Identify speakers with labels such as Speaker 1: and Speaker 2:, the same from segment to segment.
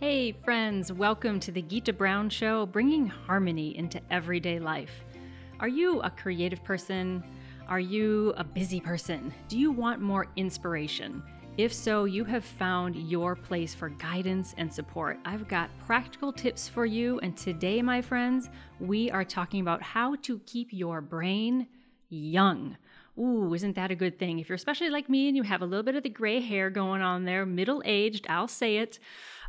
Speaker 1: Hey, friends, welcome to the Gita Brown Show, bringing harmony into everyday life. Are you a creative person? Are you a busy person? Do you want more inspiration? If so, you have found your place for guidance and support. I've got practical tips for you, and today, my friends, we are talking about how to keep your brain young. Ooh, isn't that a good thing? If you're especially like me and you have a little bit of the gray hair going on there, middle aged, I'll say it.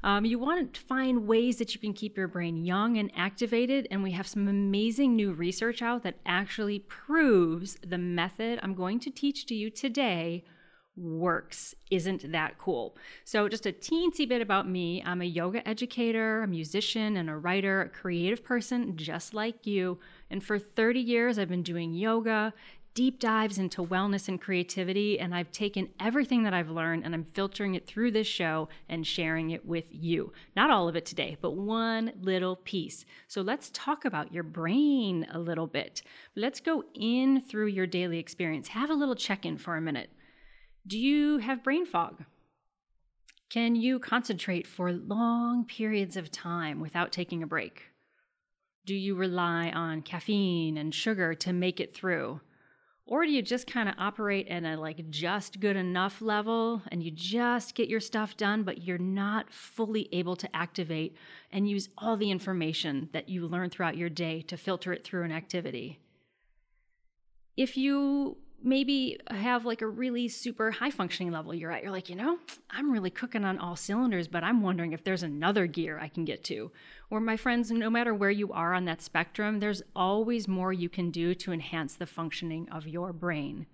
Speaker 1: Um, you want to find ways that you can keep your brain young and activated, and we have some amazing new research out that actually proves the method I'm going to teach to you today works. Isn't that cool? So, just a teensy bit about me I'm a yoga educator, a musician, and a writer, a creative person just like you. And for 30 years, I've been doing yoga deep dives into wellness and creativity. And I've taken everything that I've learned and I'm filtering it through this show and sharing it with you. Not all of it today, but one little piece. So let's talk about your brain a little bit. Let's go in through your daily experience. Have a little check in for a minute. Do you have brain fog? Can you concentrate for long periods of time without taking a break? Do you rely on caffeine and sugar to make it through? Or do you just kind of operate at a like just good enough level and you just get your stuff done, but you're not fully able to activate and use all the information that you learn throughout your day to filter it through an activity? If you maybe have like a really super high functioning level you're at. You're like, you know, I'm really cooking on all cylinders, but I'm wondering if there's another gear I can get to. Or, my friends, no matter where you are on that spectrum, there's always more you can do to enhance the functioning of your brain.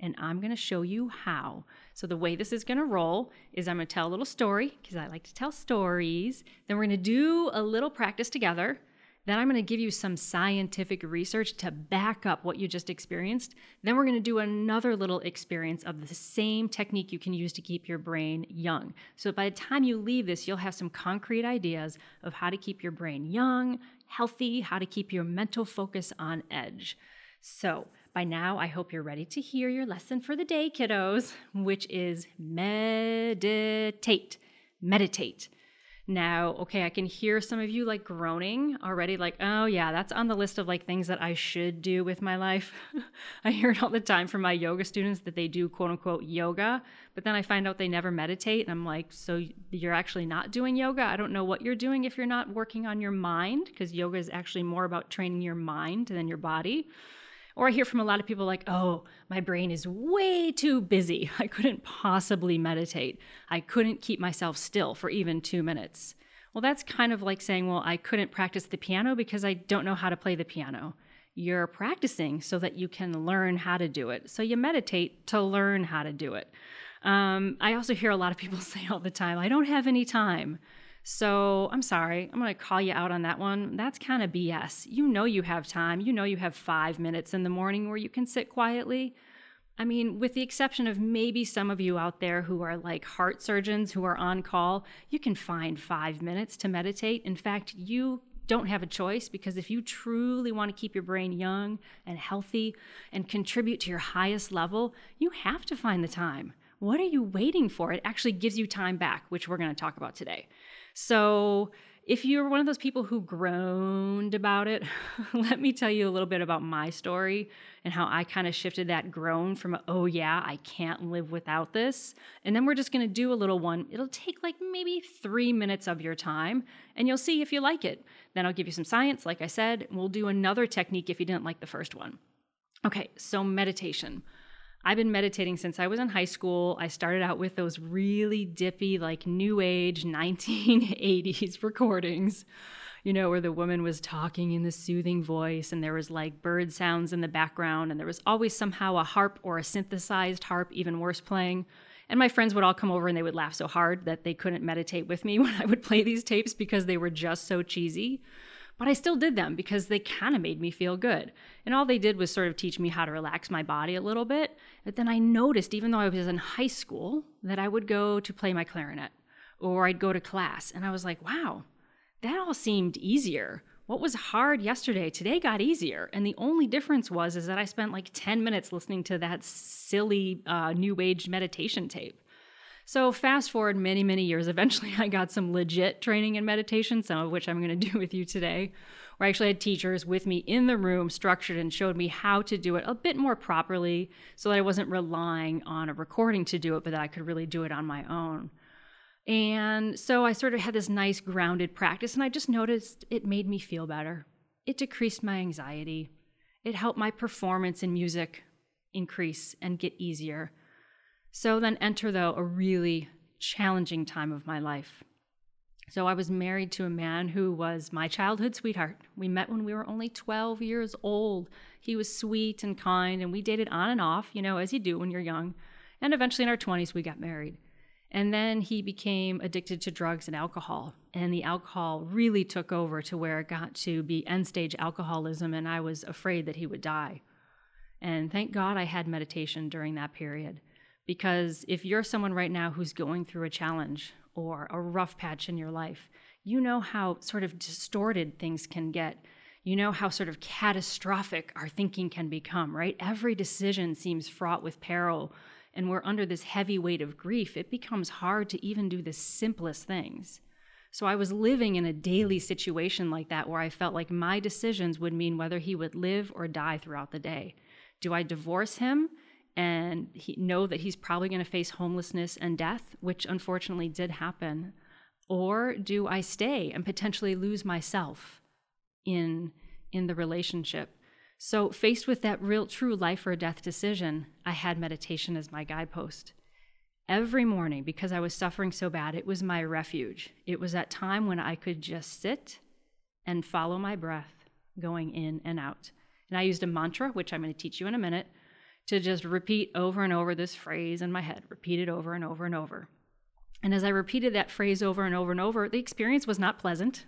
Speaker 1: And I'm going to show you how. So, the way this is going to roll is I'm going to tell a little story because I like to tell stories. Then, we're going to do a little practice together. Then I'm going to give you some scientific research to back up what you just experienced. Then we're going to do another little experience of the same technique you can use to keep your brain young. So by the time you leave this, you'll have some concrete ideas of how to keep your brain young, healthy, how to keep your mental focus on edge. So, by now, I hope you're ready to hear your lesson for the day, kiddos, which is meditate. Meditate. Now, okay, I can hear some of you like groaning already, like, oh, yeah, that's on the list of like things that I should do with my life. I hear it all the time from my yoga students that they do quote unquote yoga, but then I find out they never meditate. And I'm like, so you're actually not doing yoga? I don't know what you're doing if you're not working on your mind, because yoga is actually more about training your mind than your body. Or I hear from a lot of people like, oh, my brain is way too busy. I couldn't possibly meditate. I couldn't keep myself still for even two minutes. Well, that's kind of like saying, well, I couldn't practice the piano because I don't know how to play the piano. You're practicing so that you can learn how to do it. So you meditate to learn how to do it. Um, I also hear a lot of people say all the time, I don't have any time. So I'm sorry, I'm going to call you out on that one. That's kind of BS. You know you have time. You know you have five minutes in the morning where you can sit quietly. I mean, with the exception of maybe some of you out there who are like heart surgeons who are on call, you can find five minutes to meditate. In fact, you don't have a choice because if you truly want to keep your brain young and healthy and contribute to your highest level, you have to find the time. What are you waiting for? It actually gives you time back, which we're going to talk about today. So, if you're one of those people who groaned about it, let me tell you a little bit about my story and how I kind of shifted that groan from, oh yeah, I can't live without this. And then we're just gonna do a little one. It'll take like maybe three minutes of your time, and you'll see if you like it. Then I'll give you some science, like I said. We'll do another technique if you didn't like the first one. Okay, so meditation. I've been meditating since I was in high school. I started out with those really dippy, like new age 1980s recordings, you know, where the woman was talking in the soothing voice and there was like bird sounds in the background and there was always somehow a harp or a synthesized harp, even worse, playing. And my friends would all come over and they would laugh so hard that they couldn't meditate with me when I would play these tapes because they were just so cheesy. But I still did them because they kind of made me feel good. And all they did was sort of teach me how to relax my body a little bit. But then I noticed, even though I was in high school, that I would go to play my clarinet or I'd go to class. And I was like, wow, that all seemed easier. What was hard yesterday, today got easier. And the only difference was is that I spent like 10 minutes listening to that silly uh, new age meditation tape. So fast forward many, many years, eventually I got some legit training in meditation, some of which I'm going to do with you today, where I actually had teachers with me in the room, structured, and showed me how to do it a bit more properly so that I wasn't relying on a recording to do it, but that I could really do it on my own. And so I sort of had this nice grounded practice, and I just noticed it made me feel better. It decreased my anxiety. It helped my performance in music increase and get easier. So then enter, though, a really challenging time of my life. So I was married to a man who was my childhood sweetheart. We met when we were only 12 years old. He was sweet and kind, and we dated on and off, you know, as you do when you're young. And eventually in our 20s, we got married. And then he became addicted to drugs and alcohol. And the alcohol really took over to where it got to be end stage alcoholism. And I was afraid that he would die. And thank God I had meditation during that period. Because if you're someone right now who's going through a challenge or a rough patch in your life, you know how sort of distorted things can get. You know how sort of catastrophic our thinking can become, right? Every decision seems fraught with peril and we're under this heavy weight of grief, it becomes hard to even do the simplest things. So I was living in a daily situation like that where I felt like my decisions would mean whether he would live or die throughout the day. Do I divorce him and he, know that he's probably going to face homelessness and death, which unfortunately did happen? Or do I stay and potentially lose myself in in the relationship? So, faced with that real, true life or death decision, I had meditation as my guidepost. Every morning, because I was suffering so bad, it was my refuge. It was that time when I could just sit and follow my breath going in and out. And I used a mantra, which I'm going to teach you in a minute, to just repeat over and over this phrase in my head, repeat it over and over and over. And as I repeated that phrase over and over and over, the experience was not pleasant.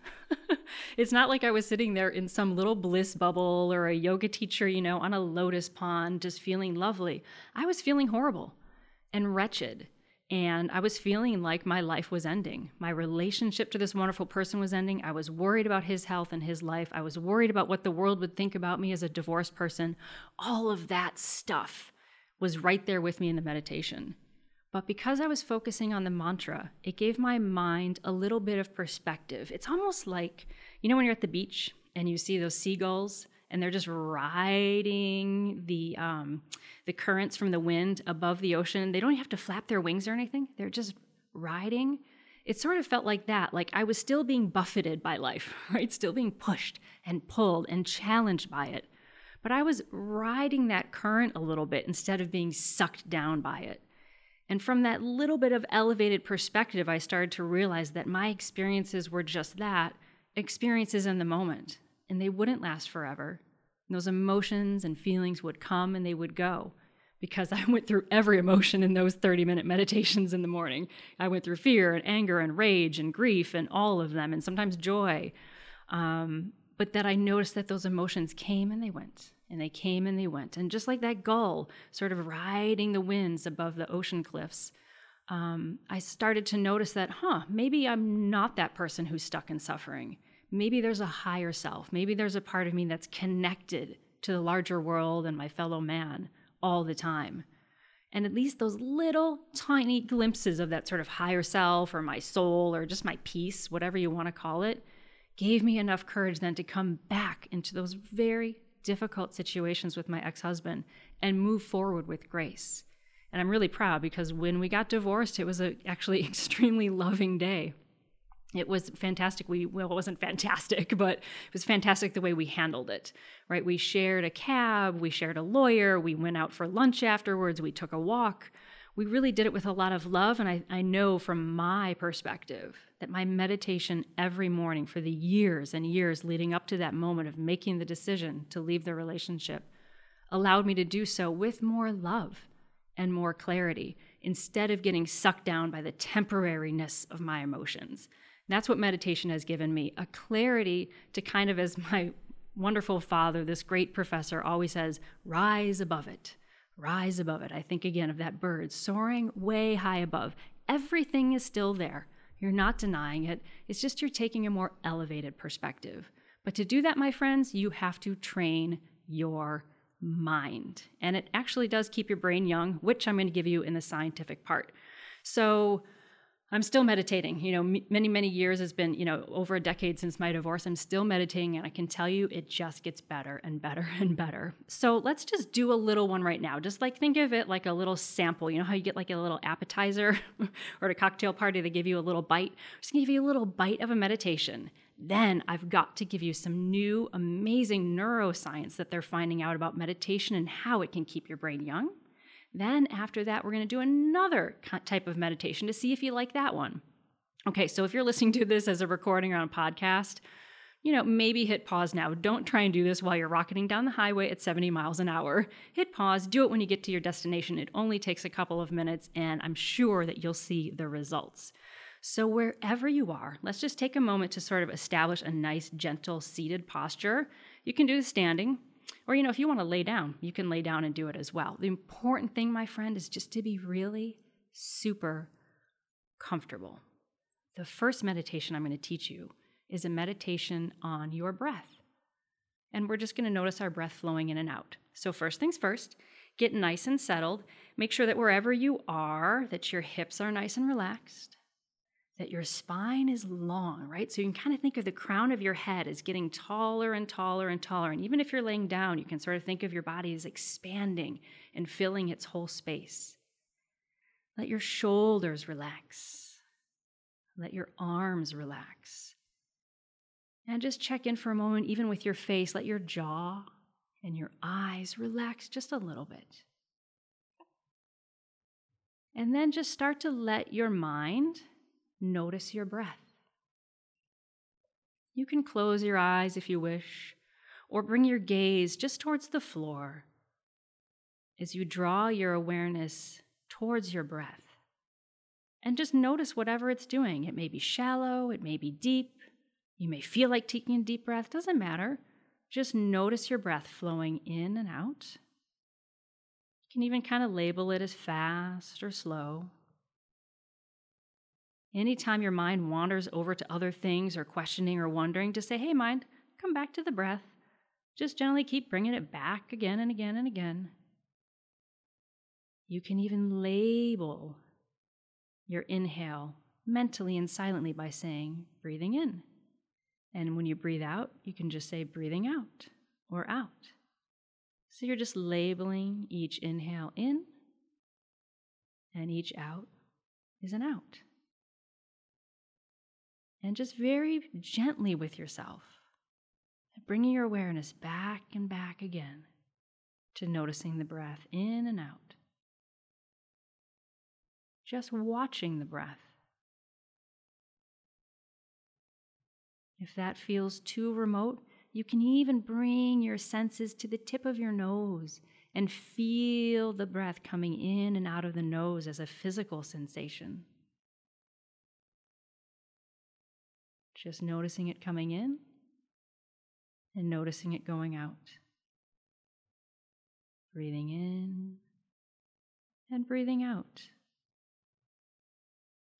Speaker 1: it's not like I was sitting there in some little bliss bubble or a yoga teacher, you know, on a lotus pond, just feeling lovely. I was feeling horrible and wretched. And I was feeling like my life was ending. My relationship to this wonderful person was ending. I was worried about his health and his life. I was worried about what the world would think about me as a divorced person. All of that stuff was right there with me in the meditation. But because I was focusing on the mantra, it gave my mind a little bit of perspective. It's almost like, you know, when you're at the beach and you see those seagulls and they're just riding the um, the currents from the wind above the ocean. They don't have to flap their wings or anything. They're just riding. It sort of felt like that, like I was still being buffeted by life, right? Still being pushed and pulled and challenged by it. But I was riding that current a little bit instead of being sucked down by it. And from that little bit of elevated perspective, I started to realize that my experiences were just that experiences in the moment, and they wouldn't last forever. And those emotions and feelings would come and they would go because I went through every emotion in those 30 minute meditations in the morning. I went through fear and anger and rage and grief and all of them, and sometimes joy. Um, but that I noticed that those emotions came and they went and they came and they went. And just like that gull sort of riding the winds above the ocean cliffs, um, I started to notice that, huh, maybe I'm not that person who's stuck in suffering. Maybe there's a higher self. Maybe there's a part of me that's connected to the larger world and my fellow man all the time. And at least those little tiny glimpses of that sort of higher self or my soul or just my peace, whatever you want to call it, gave me enough courage then to come back into those very difficult situations with my ex husband and move forward with grace. And I'm really proud because when we got divorced, it was a actually extremely loving day. It was fantastic. We well, it wasn't fantastic, but it was fantastic the way we handled it. Right? We shared a cab, we shared a lawyer, we went out for lunch afterwards, we took a walk we really did it with a lot of love. And I, I know from my perspective that my meditation every morning for the years and years leading up to that moment of making the decision to leave the relationship allowed me to do so with more love and more clarity instead of getting sucked down by the temporariness of my emotions. That's what meditation has given me a clarity to kind of, as my wonderful father, this great professor, always says, rise above it rise above it. I think again of that bird soaring way high above. Everything is still there. You're not denying it. It's just you're taking a more elevated perspective. But to do that, my friends, you have to train your mind. And it actually does keep your brain young, which I'm going to give you in the scientific part. So, I'm still meditating. You know, many, many years has been, you know, over a decade since my divorce. I'm still meditating, and I can tell you it just gets better and better and better. So let's just do a little one right now. Just like think of it like a little sample. You know how you get like a little appetizer or at a cocktail party, they give you a little bite? I'm just give you a little bite of a meditation. Then I've got to give you some new, amazing neuroscience that they're finding out about meditation and how it can keep your brain young then, after that, we're going to do another type of meditation to see if you like that one. Okay, so if you're listening to this as a recording or on a podcast, you know, maybe hit pause now. Don't try and do this while you're rocketing down the highway at 70 miles an hour. Hit pause, do it when you get to your destination. It only takes a couple of minutes, and I'm sure that you'll see the results. So, wherever you are, let's just take a moment to sort of establish a nice, gentle, seated posture. You can do the standing, or, you know, if you want to lay down, you can lay down and do it as well. The important thing, my friend, is just to be really super comfortable. The first meditation I'm going to teach you is a meditation on your breath. And we're just going to notice our breath flowing in and out. So, first things first, get nice and settled. Make sure that wherever you are, that your hips are nice and relaxed that your spine is long, right? So you can kind of think of the crown of your head as getting taller and taller and taller. And even if you're laying down, you can sort of think of your body as expanding and filling its whole space. Let your shoulders relax. Let your arms relax. And just check in for a moment, even with your face. Let your jaw and your eyes relax just a little bit. And then just start to let your mind notice your breath. You can close your eyes if you wish, or bring your gaze just towards the floor as you draw your awareness towards your breath. And just notice whatever it's doing. It may be shallow, it may be deep, you may feel like taking a deep breath, doesn't matter. Just notice your breath flowing in and out. You can even kind of label it as fast or slow. Anytime your mind wanders over to other things or questioning or wondering, just say, hey, mind, come back to the breath. Just gently keep bringing it back again and again and again. You can even label your inhale mentally and silently by saying, breathing in. And when you breathe out, you can just say, breathing out or out. So you're just labeling each inhale in, and each out is an out and just very gently with yourself, bringing your awareness back and back again to noticing the breath in and out. Just watching the breath. If that feels too remote, you can even bring your senses to the tip of your nose and feel the breath coming in and out of the nose as a physical sensation. Just noticing it coming in and noticing it going out. Breathing in and breathing out.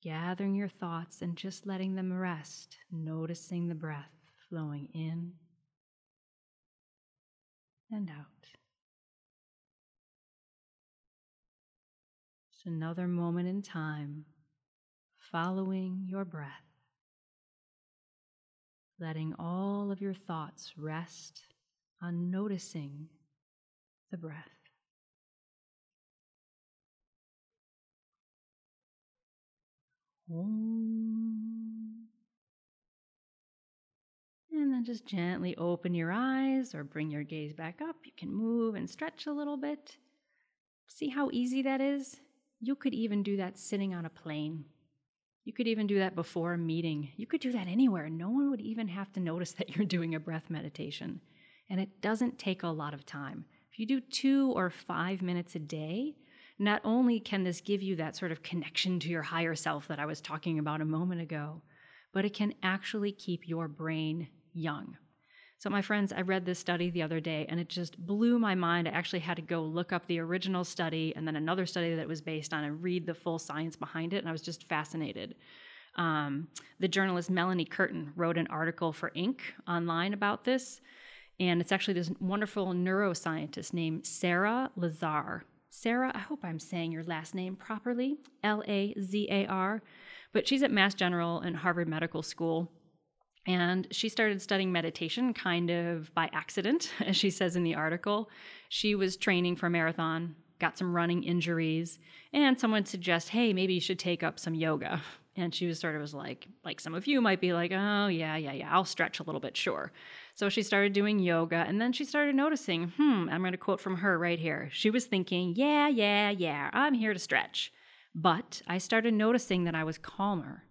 Speaker 1: Gathering your thoughts and just letting them rest, noticing the breath flowing in and out. Just another moment in time, following your breath letting all of your thoughts rest on noticing the breath. And then just gently open your eyes or bring your gaze back up. You can move and stretch a little bit. See how easy that is? You could even do that sitting on a plane. You could even do that before a meeting. You could do that anywhere. No one would even have to notice that you're doing a breath meditation. And it doesn't take a lot of time. If you do two or five minutes a day, not only can this give you that sort of connection to your higher self that I was talking about a moment ago, but it can actually keep your brain young. So, my friends, I read this study the other day and it just blew my mind. I actually had to go look up the original study and then another study that was based on and read the full science behind it. And I was just fascinated. Um, the journalist Melanie Curtin wrote an article for Inc. online about this. And it's actually this wonderful neuroscientist named Sarah Lazar. Sarah, I hope I'm saying your last name properly L A Z A R. But she's at Mass General and Harvard Medical School. And she started studying meditation kind of by accident, as she says in the article. She was training for a marathon, got some running injuries, and someone suggests, hey, maybe you should take up some yoga. And she was sort of was like, like some of you might be like, oh, yeah, yeah, yeah, I'll stretch a little bit, sure. So she started doing yoga, and then she started noticing, hmm, I'm going to quote from her right here. She was thinking, yeah, yeah, yeah, I'm here to stretch. But I started noticing that I was calmer.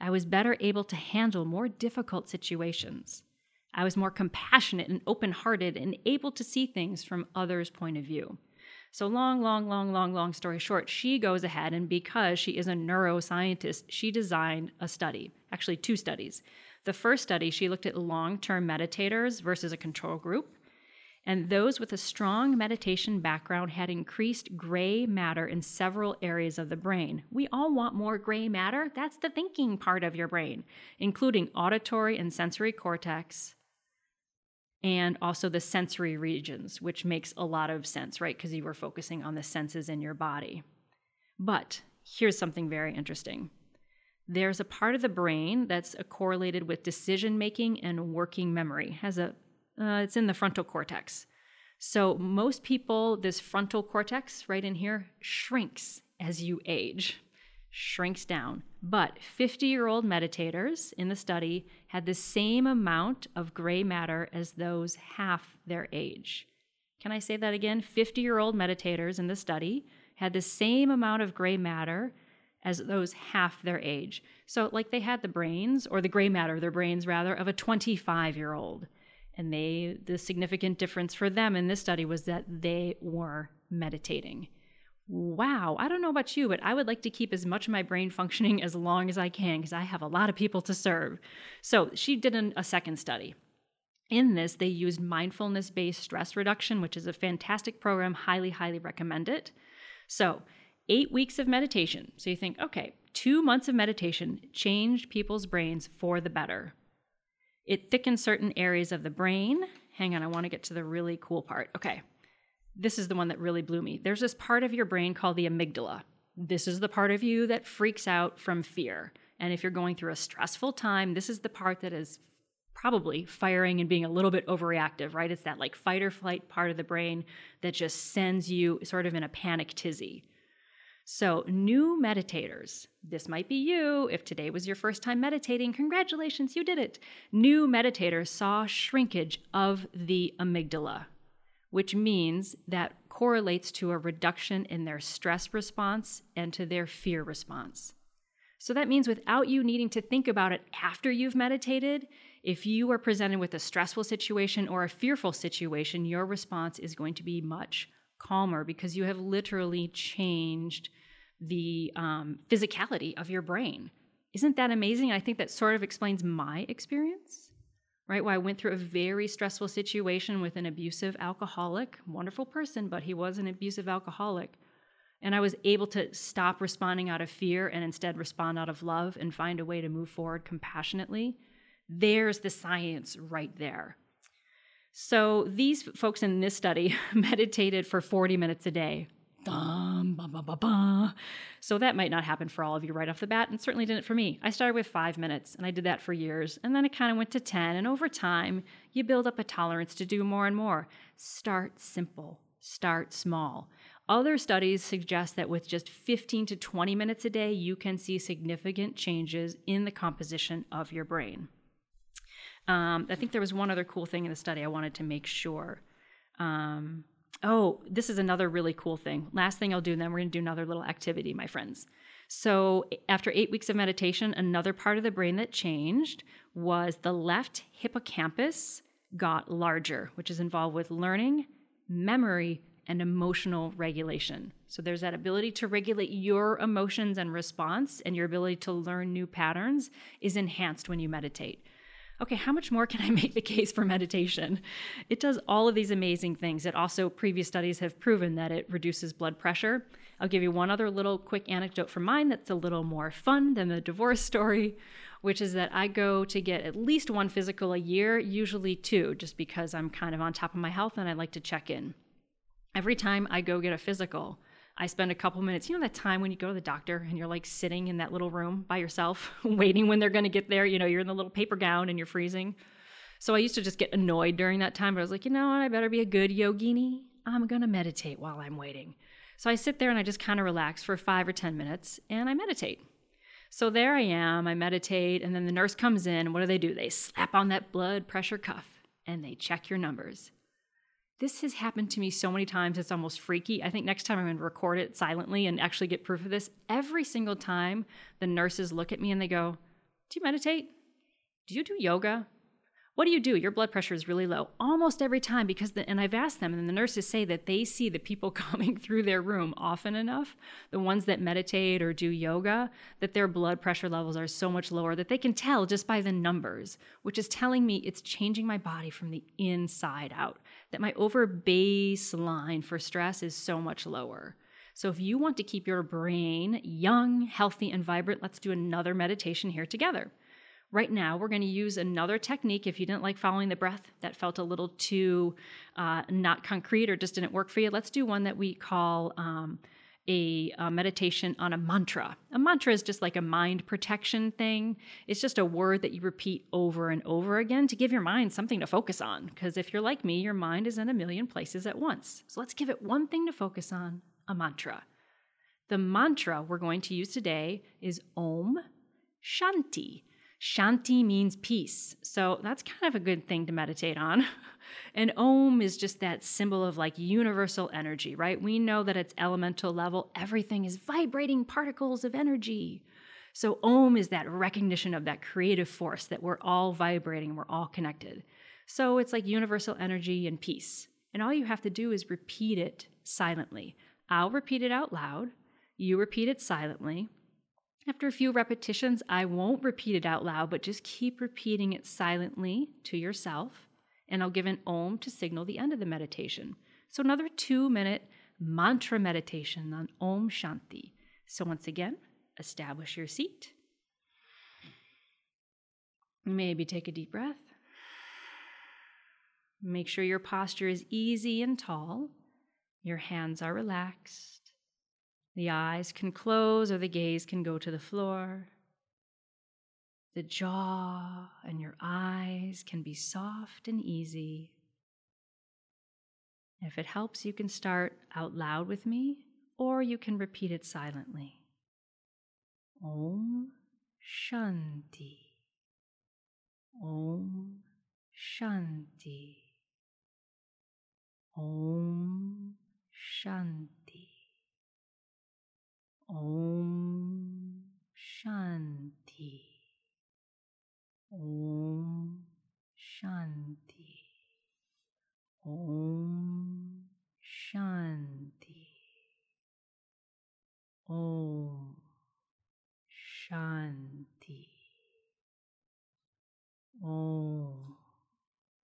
Speaker 1: I was better able to handle more difficult situations. I was more compassionate and open hearted and able to see things from others' point of view. So, long, long, long, long, long story short, she goes ahead and because she is a neuroscientist, she designed a study, actually, two studies. The first study, she looked at long term meditators versus a control group. And those with a strong meditation background had increased gray matter in several areas of the brain. We all want more gray matter. That's the thinking part of your brain, including auditory and sensory cortex, and also the sensory regions, which makes a lot of sense, right? Because you were focusing on the senses in your body. But here's something very interesting there's a part of the brain that's correlated with decision making and working memory has a uh, it's in the frontal cortex so most people this frontal cortex right in here shrinks as you age shrinks down. But 50 year old meditators in the study had the same amount of gray matter as those half their age. Can I say that again? 50 year old meditators in the study had the same amount of gray matter as those half their age. So, like they had the brains, or the gray matter, their brains rather, of a 25 year old. And they, the significant difference for them in this study was that they were meditating wow, I don't know about you, but I would like to keep as much of my brain functioning as long as I can because I have a lot of people to serve. So she did an, a second study. In this, they used mindfulness based stress reduction, which is a fantastic program, highly, highly recommend it. So, eight weeks of meditation. So you think, okay, two months of meditation changed people's brains for the better. It thickens certain areas of the brain. Hang on, I want to get to the really cool part. Okay this is the one that really blew me. There's this part of your brain called the amygdala. This is the part of you that freaks out from fear. And if you're going through a stressful time, this is the part that is probably firing and being a little bit overreactive, right? It's that like fight or flight part of the brain that just sends you sort of in a panic tizzy. So, new meditators, this might be you. If today was your first time meditating, congratulations, you did it. New meditators saw shrinkage of the amygdala which means that correlates to a reduction in their stress response and to their fear response. So that means without you needing to think about it after you've meditated, if you are presented with a stressful situation or a fearful situation, your response is going to be much calmer because you have literally changed the um, physicality of your brain. Isn't that amazing? I think that sort of explains my experience right? Well, I went through a very stressful situation with an abusive alcoholic, wonderful person, but he was an abusive alcoholic. And I was able to stop responding out of fear and instead respond out of love and find a way to move forward compassionately. There's the science right there. So these folks in this study meditated for 40 minutes a day. So that might not happen for all of you right off the bat, and certainly didn't for me. I started with five minutes, and I did that for years, and then it kind of went to 10, and over time, you build up a tolerance to do more and more. Start simple, start small. Other studies suggest that with just 15 to 20 minutes a day, you can see significant changes in the composition of your brain. Um, I think there was one other cool thing in the study I wanted to make sure. Um, Oh, this is another really cool thing. Last thing I'll do, and then we're going to do another little activity, my friends. So, after eight weeks of meditation, another part of the brain that changed was the left hippocampus got larger, which is involved with learning, memory, and emotional regulation. So, there's that ability to regulate your emotions and response, and your ability to learn new patterns is enhanced when you meditate okay, how much more can I make the case for meditation? It does all of these amazing things. It also, previous studies have proven that it reduces blood pressure. I'll give you one other little quick anecdote from mine that's a little more fun than the divorce story, which is that I go to get at least one physical a year, usually two, just because I'm kind of on top of my health and I like to check in. Every time I go get a physical, I spend a couple minutes. You know that time when you go to the doctor and you're like sitting in that little room by yourself, waiting when they're going to get there. You know, you're in the little paper gown and you're freezing. So I used to just get annoyed during that time, but I was like, you know what? I better be a good yogini. I'm going to meditate while I'm waiting. So I sit there and I just kind of relax for five or 10 minutes and I meditate. So there I am, I meditate, and then the nurse comes in. And what do they do? They slap on that blood pressure cuff and they check your numbers. This has happened to me so many times, it's almost freaky. I think next time I'm going to record it silently and actually get proof of this. Every single time the nurses look at me and they go, Do you meditate? Do you do yoga? What do you do? Your blood pressure is really low. Almost every time, because, the, and I've asked them, and the nurses say that they see the people coming through their room often enough, the ones that meditate or do yoga, that their blood pressure levels are so much lower that they can tell just by the numbers, which is telling me it's changing my body from the inside out, that my over baseline for stress is so much lower. So, if you want to keep your brain young, healthy, and vibrant, let's do another meditation here together. Right now, we're going to use another technique. If you didn't like following the breath, that felt a little too uh, not concrete or just didn't work for you, let's do one that we call um, a, a, meditation on a mantra. A mantra is just like a mind protection thing. It's just a word that you repeat over and over again to give your mind something to focus on. Because if you're like me, your mind is in a million places at once. So let's give it one thing to focus on a mantra. The mantra we're going to use today is Om Shanti. Shanti means peace. So that's kind of a good thing to meditate on. and Om is just that symbol of like universal energy, right? We know that at elemental level, everything is vibrating particles of energy. So Om is that recognition of that creative force that we're all vibrating, we're all connected. So it's like universal energy and peace. And all you have to do is repeat it silently. I'll repeat it out loud. You repeat it silently. After a few repetitions, I won't repeat it out loud, but just keep repeating it silently to yourself. And I'll give an Om to signal the end of the meditation. So, another two minute mantra meditation on Om Shanti. So, once again, establish your seat. Maybe take a deep breath. Make sure your posture is easy and tall. Your hands are relaxed. The eyes can close or the gaze can go to the floor. The jaw and your eyes can be soft and easy. If it helps, you can start out loud with me or you can repeat it silently. Om Shanti. Om Shanti. Om Shanti. Om Shanti. Om Shanti. Om Shanti. Om Shanti. Om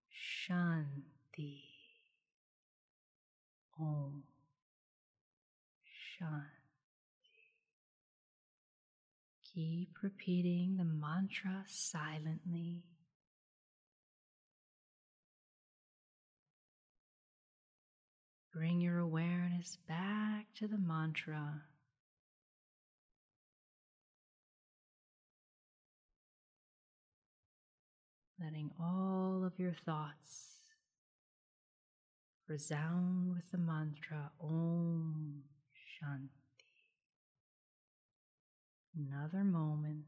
Speaker 1: Shanti. Om Shanti. Keep repeating the mantra silently. Bring your awareness back to the mantra. Letting all of your thoughts resound with the mantra Om Shanti. Another moment.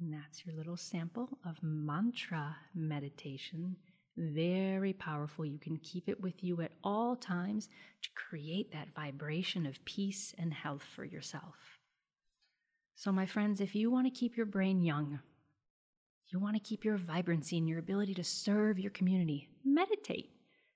Speaker 1: And that's your little sample of mantra meditation. Very powerful. You can keep it with you at all times to create that vibration of peace and health for yourself. So, my friends, if you want to keep your brain young, you want to keep your vibrancy and your ability to serve your community, meditate.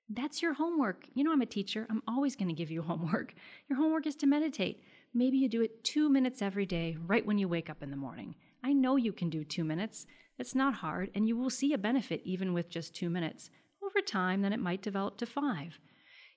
Speaker 1: That's your homework. You know, I'm a teacher. I'm always going to give you homework. Your homework is to meditate. Maybe you do it two minutes every day, right when you wake up in the morning. I know you can do two minutes. It's not hard, and you will see a benefit even with just two minutes. Over time, then it might develop to five.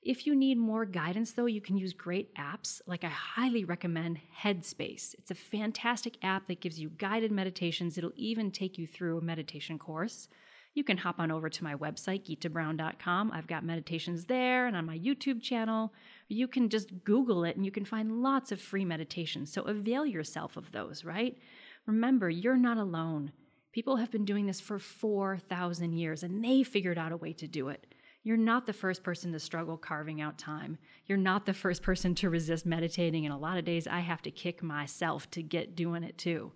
Speaker 1: If you need more guidance, though, you can use great apps. Like I highly recommend Headspace. It's a fantastic app that gives you guided meditations. It'll even take you through a meditation course. You can hop on over to my website, gitabrown.com. I've got meditations there and on my YouTube channel. You can just Google it and you can find lots of free meditations. So avail yourself of those, right? Remember, you're not alone. People have been doing this for 4,000 years and they figured out a way to do it. You're not the first person to struggle carving out time. You're not the first person to resist meditating. And a lot of days I have to kick myself to get doing it too.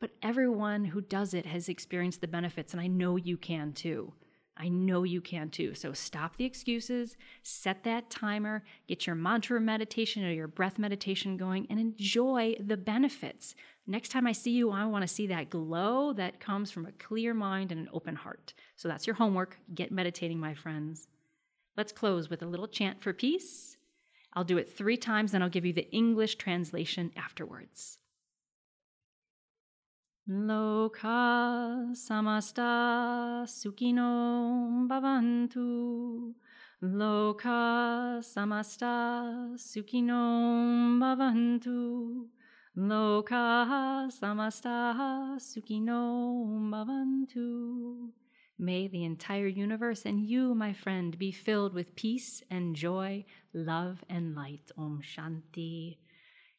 Speaker 1: But everyone who does it has experienced the benefits, and I know you can too. I know you can too. So stop the excuses, set that timer, get your mantra meditation or your breath meditation going, and enjoy the benefits. Next time I see you, I want to see that glow that comes from a clear mind and an open heart. So that's your homework. Get meditating, my friends. Let's close with a little chant for peace. I'll do it three times, and I'll give you the English translation afterwards. Loka samasta sukino bhavantu. Loka samasta sukino bhavantu. Loka samasta sukino bhavantu. May the entire universe and you, my friend, be filled with peace and joy, love and light. Om Shanti.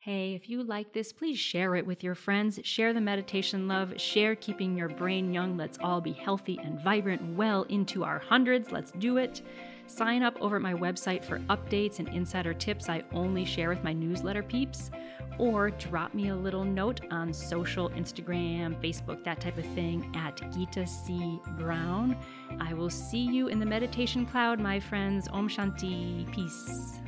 Speaker 1: Hey, if you like this, please share it with your friends. Share the meditation love. Share keeping your brain young. Let's all be healthy and vibrant well into our hundreds. Let's do it. Sign up over at my website for updates and insider tips I only share with my newsletter peeps or drop me a little note on social, Instagram, Facebook, that type of thing at Gita C. Brown. I will see you in the meditation cloud, my friends. Om Shanti. Peace.